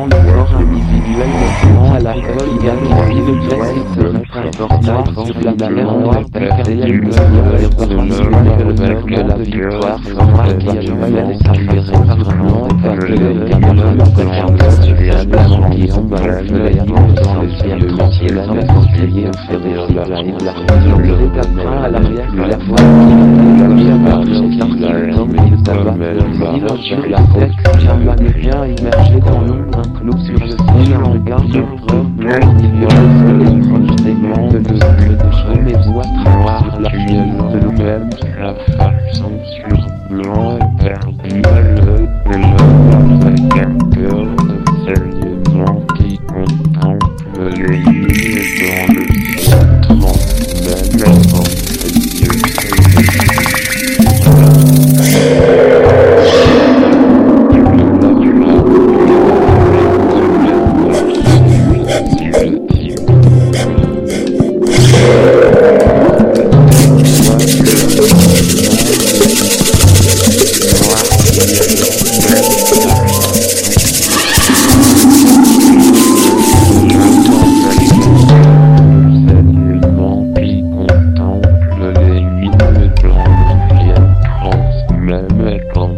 Le à le classique mettre un sur la mer noire percée le par que le la victoire sera qui a par de qui dans le ciel entier la au fédéral la le à l'arrière de la foi qui a mis à marcher dans le homme et tabac il sur la tête jamais bien immergé dans l'ombre un clou sur le ciel en garde le preuve il y a le soleil proche des monts de le de cheveux les noires la fiole de nous-mêmes la façon sur blanc et perdu Welcome.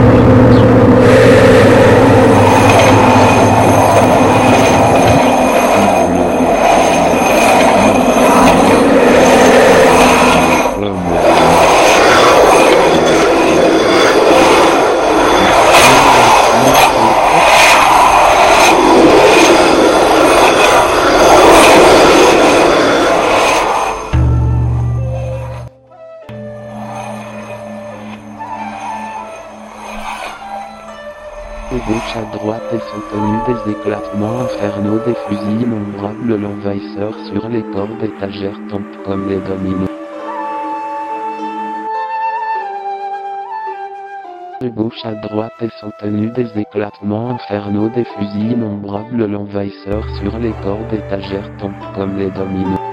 gauche à droite et sont tenus des éclatements infernaux des fusils innombrables l'envahisseur sur les corps d'étagères tombent comme les dominos. De gauche à droite et sont tenus des éclatements infernaux des fusils innombrables l'envahisseur sur les corps d'étagères tombent comme les dominos.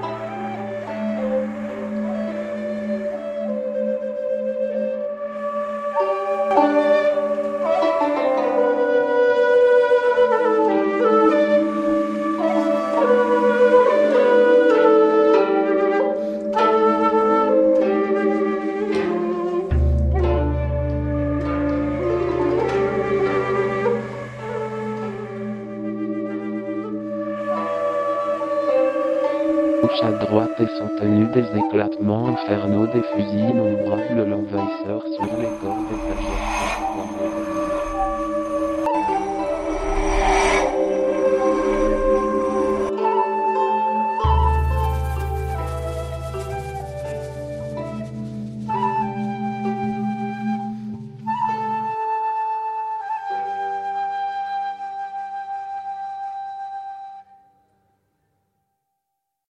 Gauche à droite et sont tenus des éclatements infernaux des fusils innombrables l'envahisseur sur les corps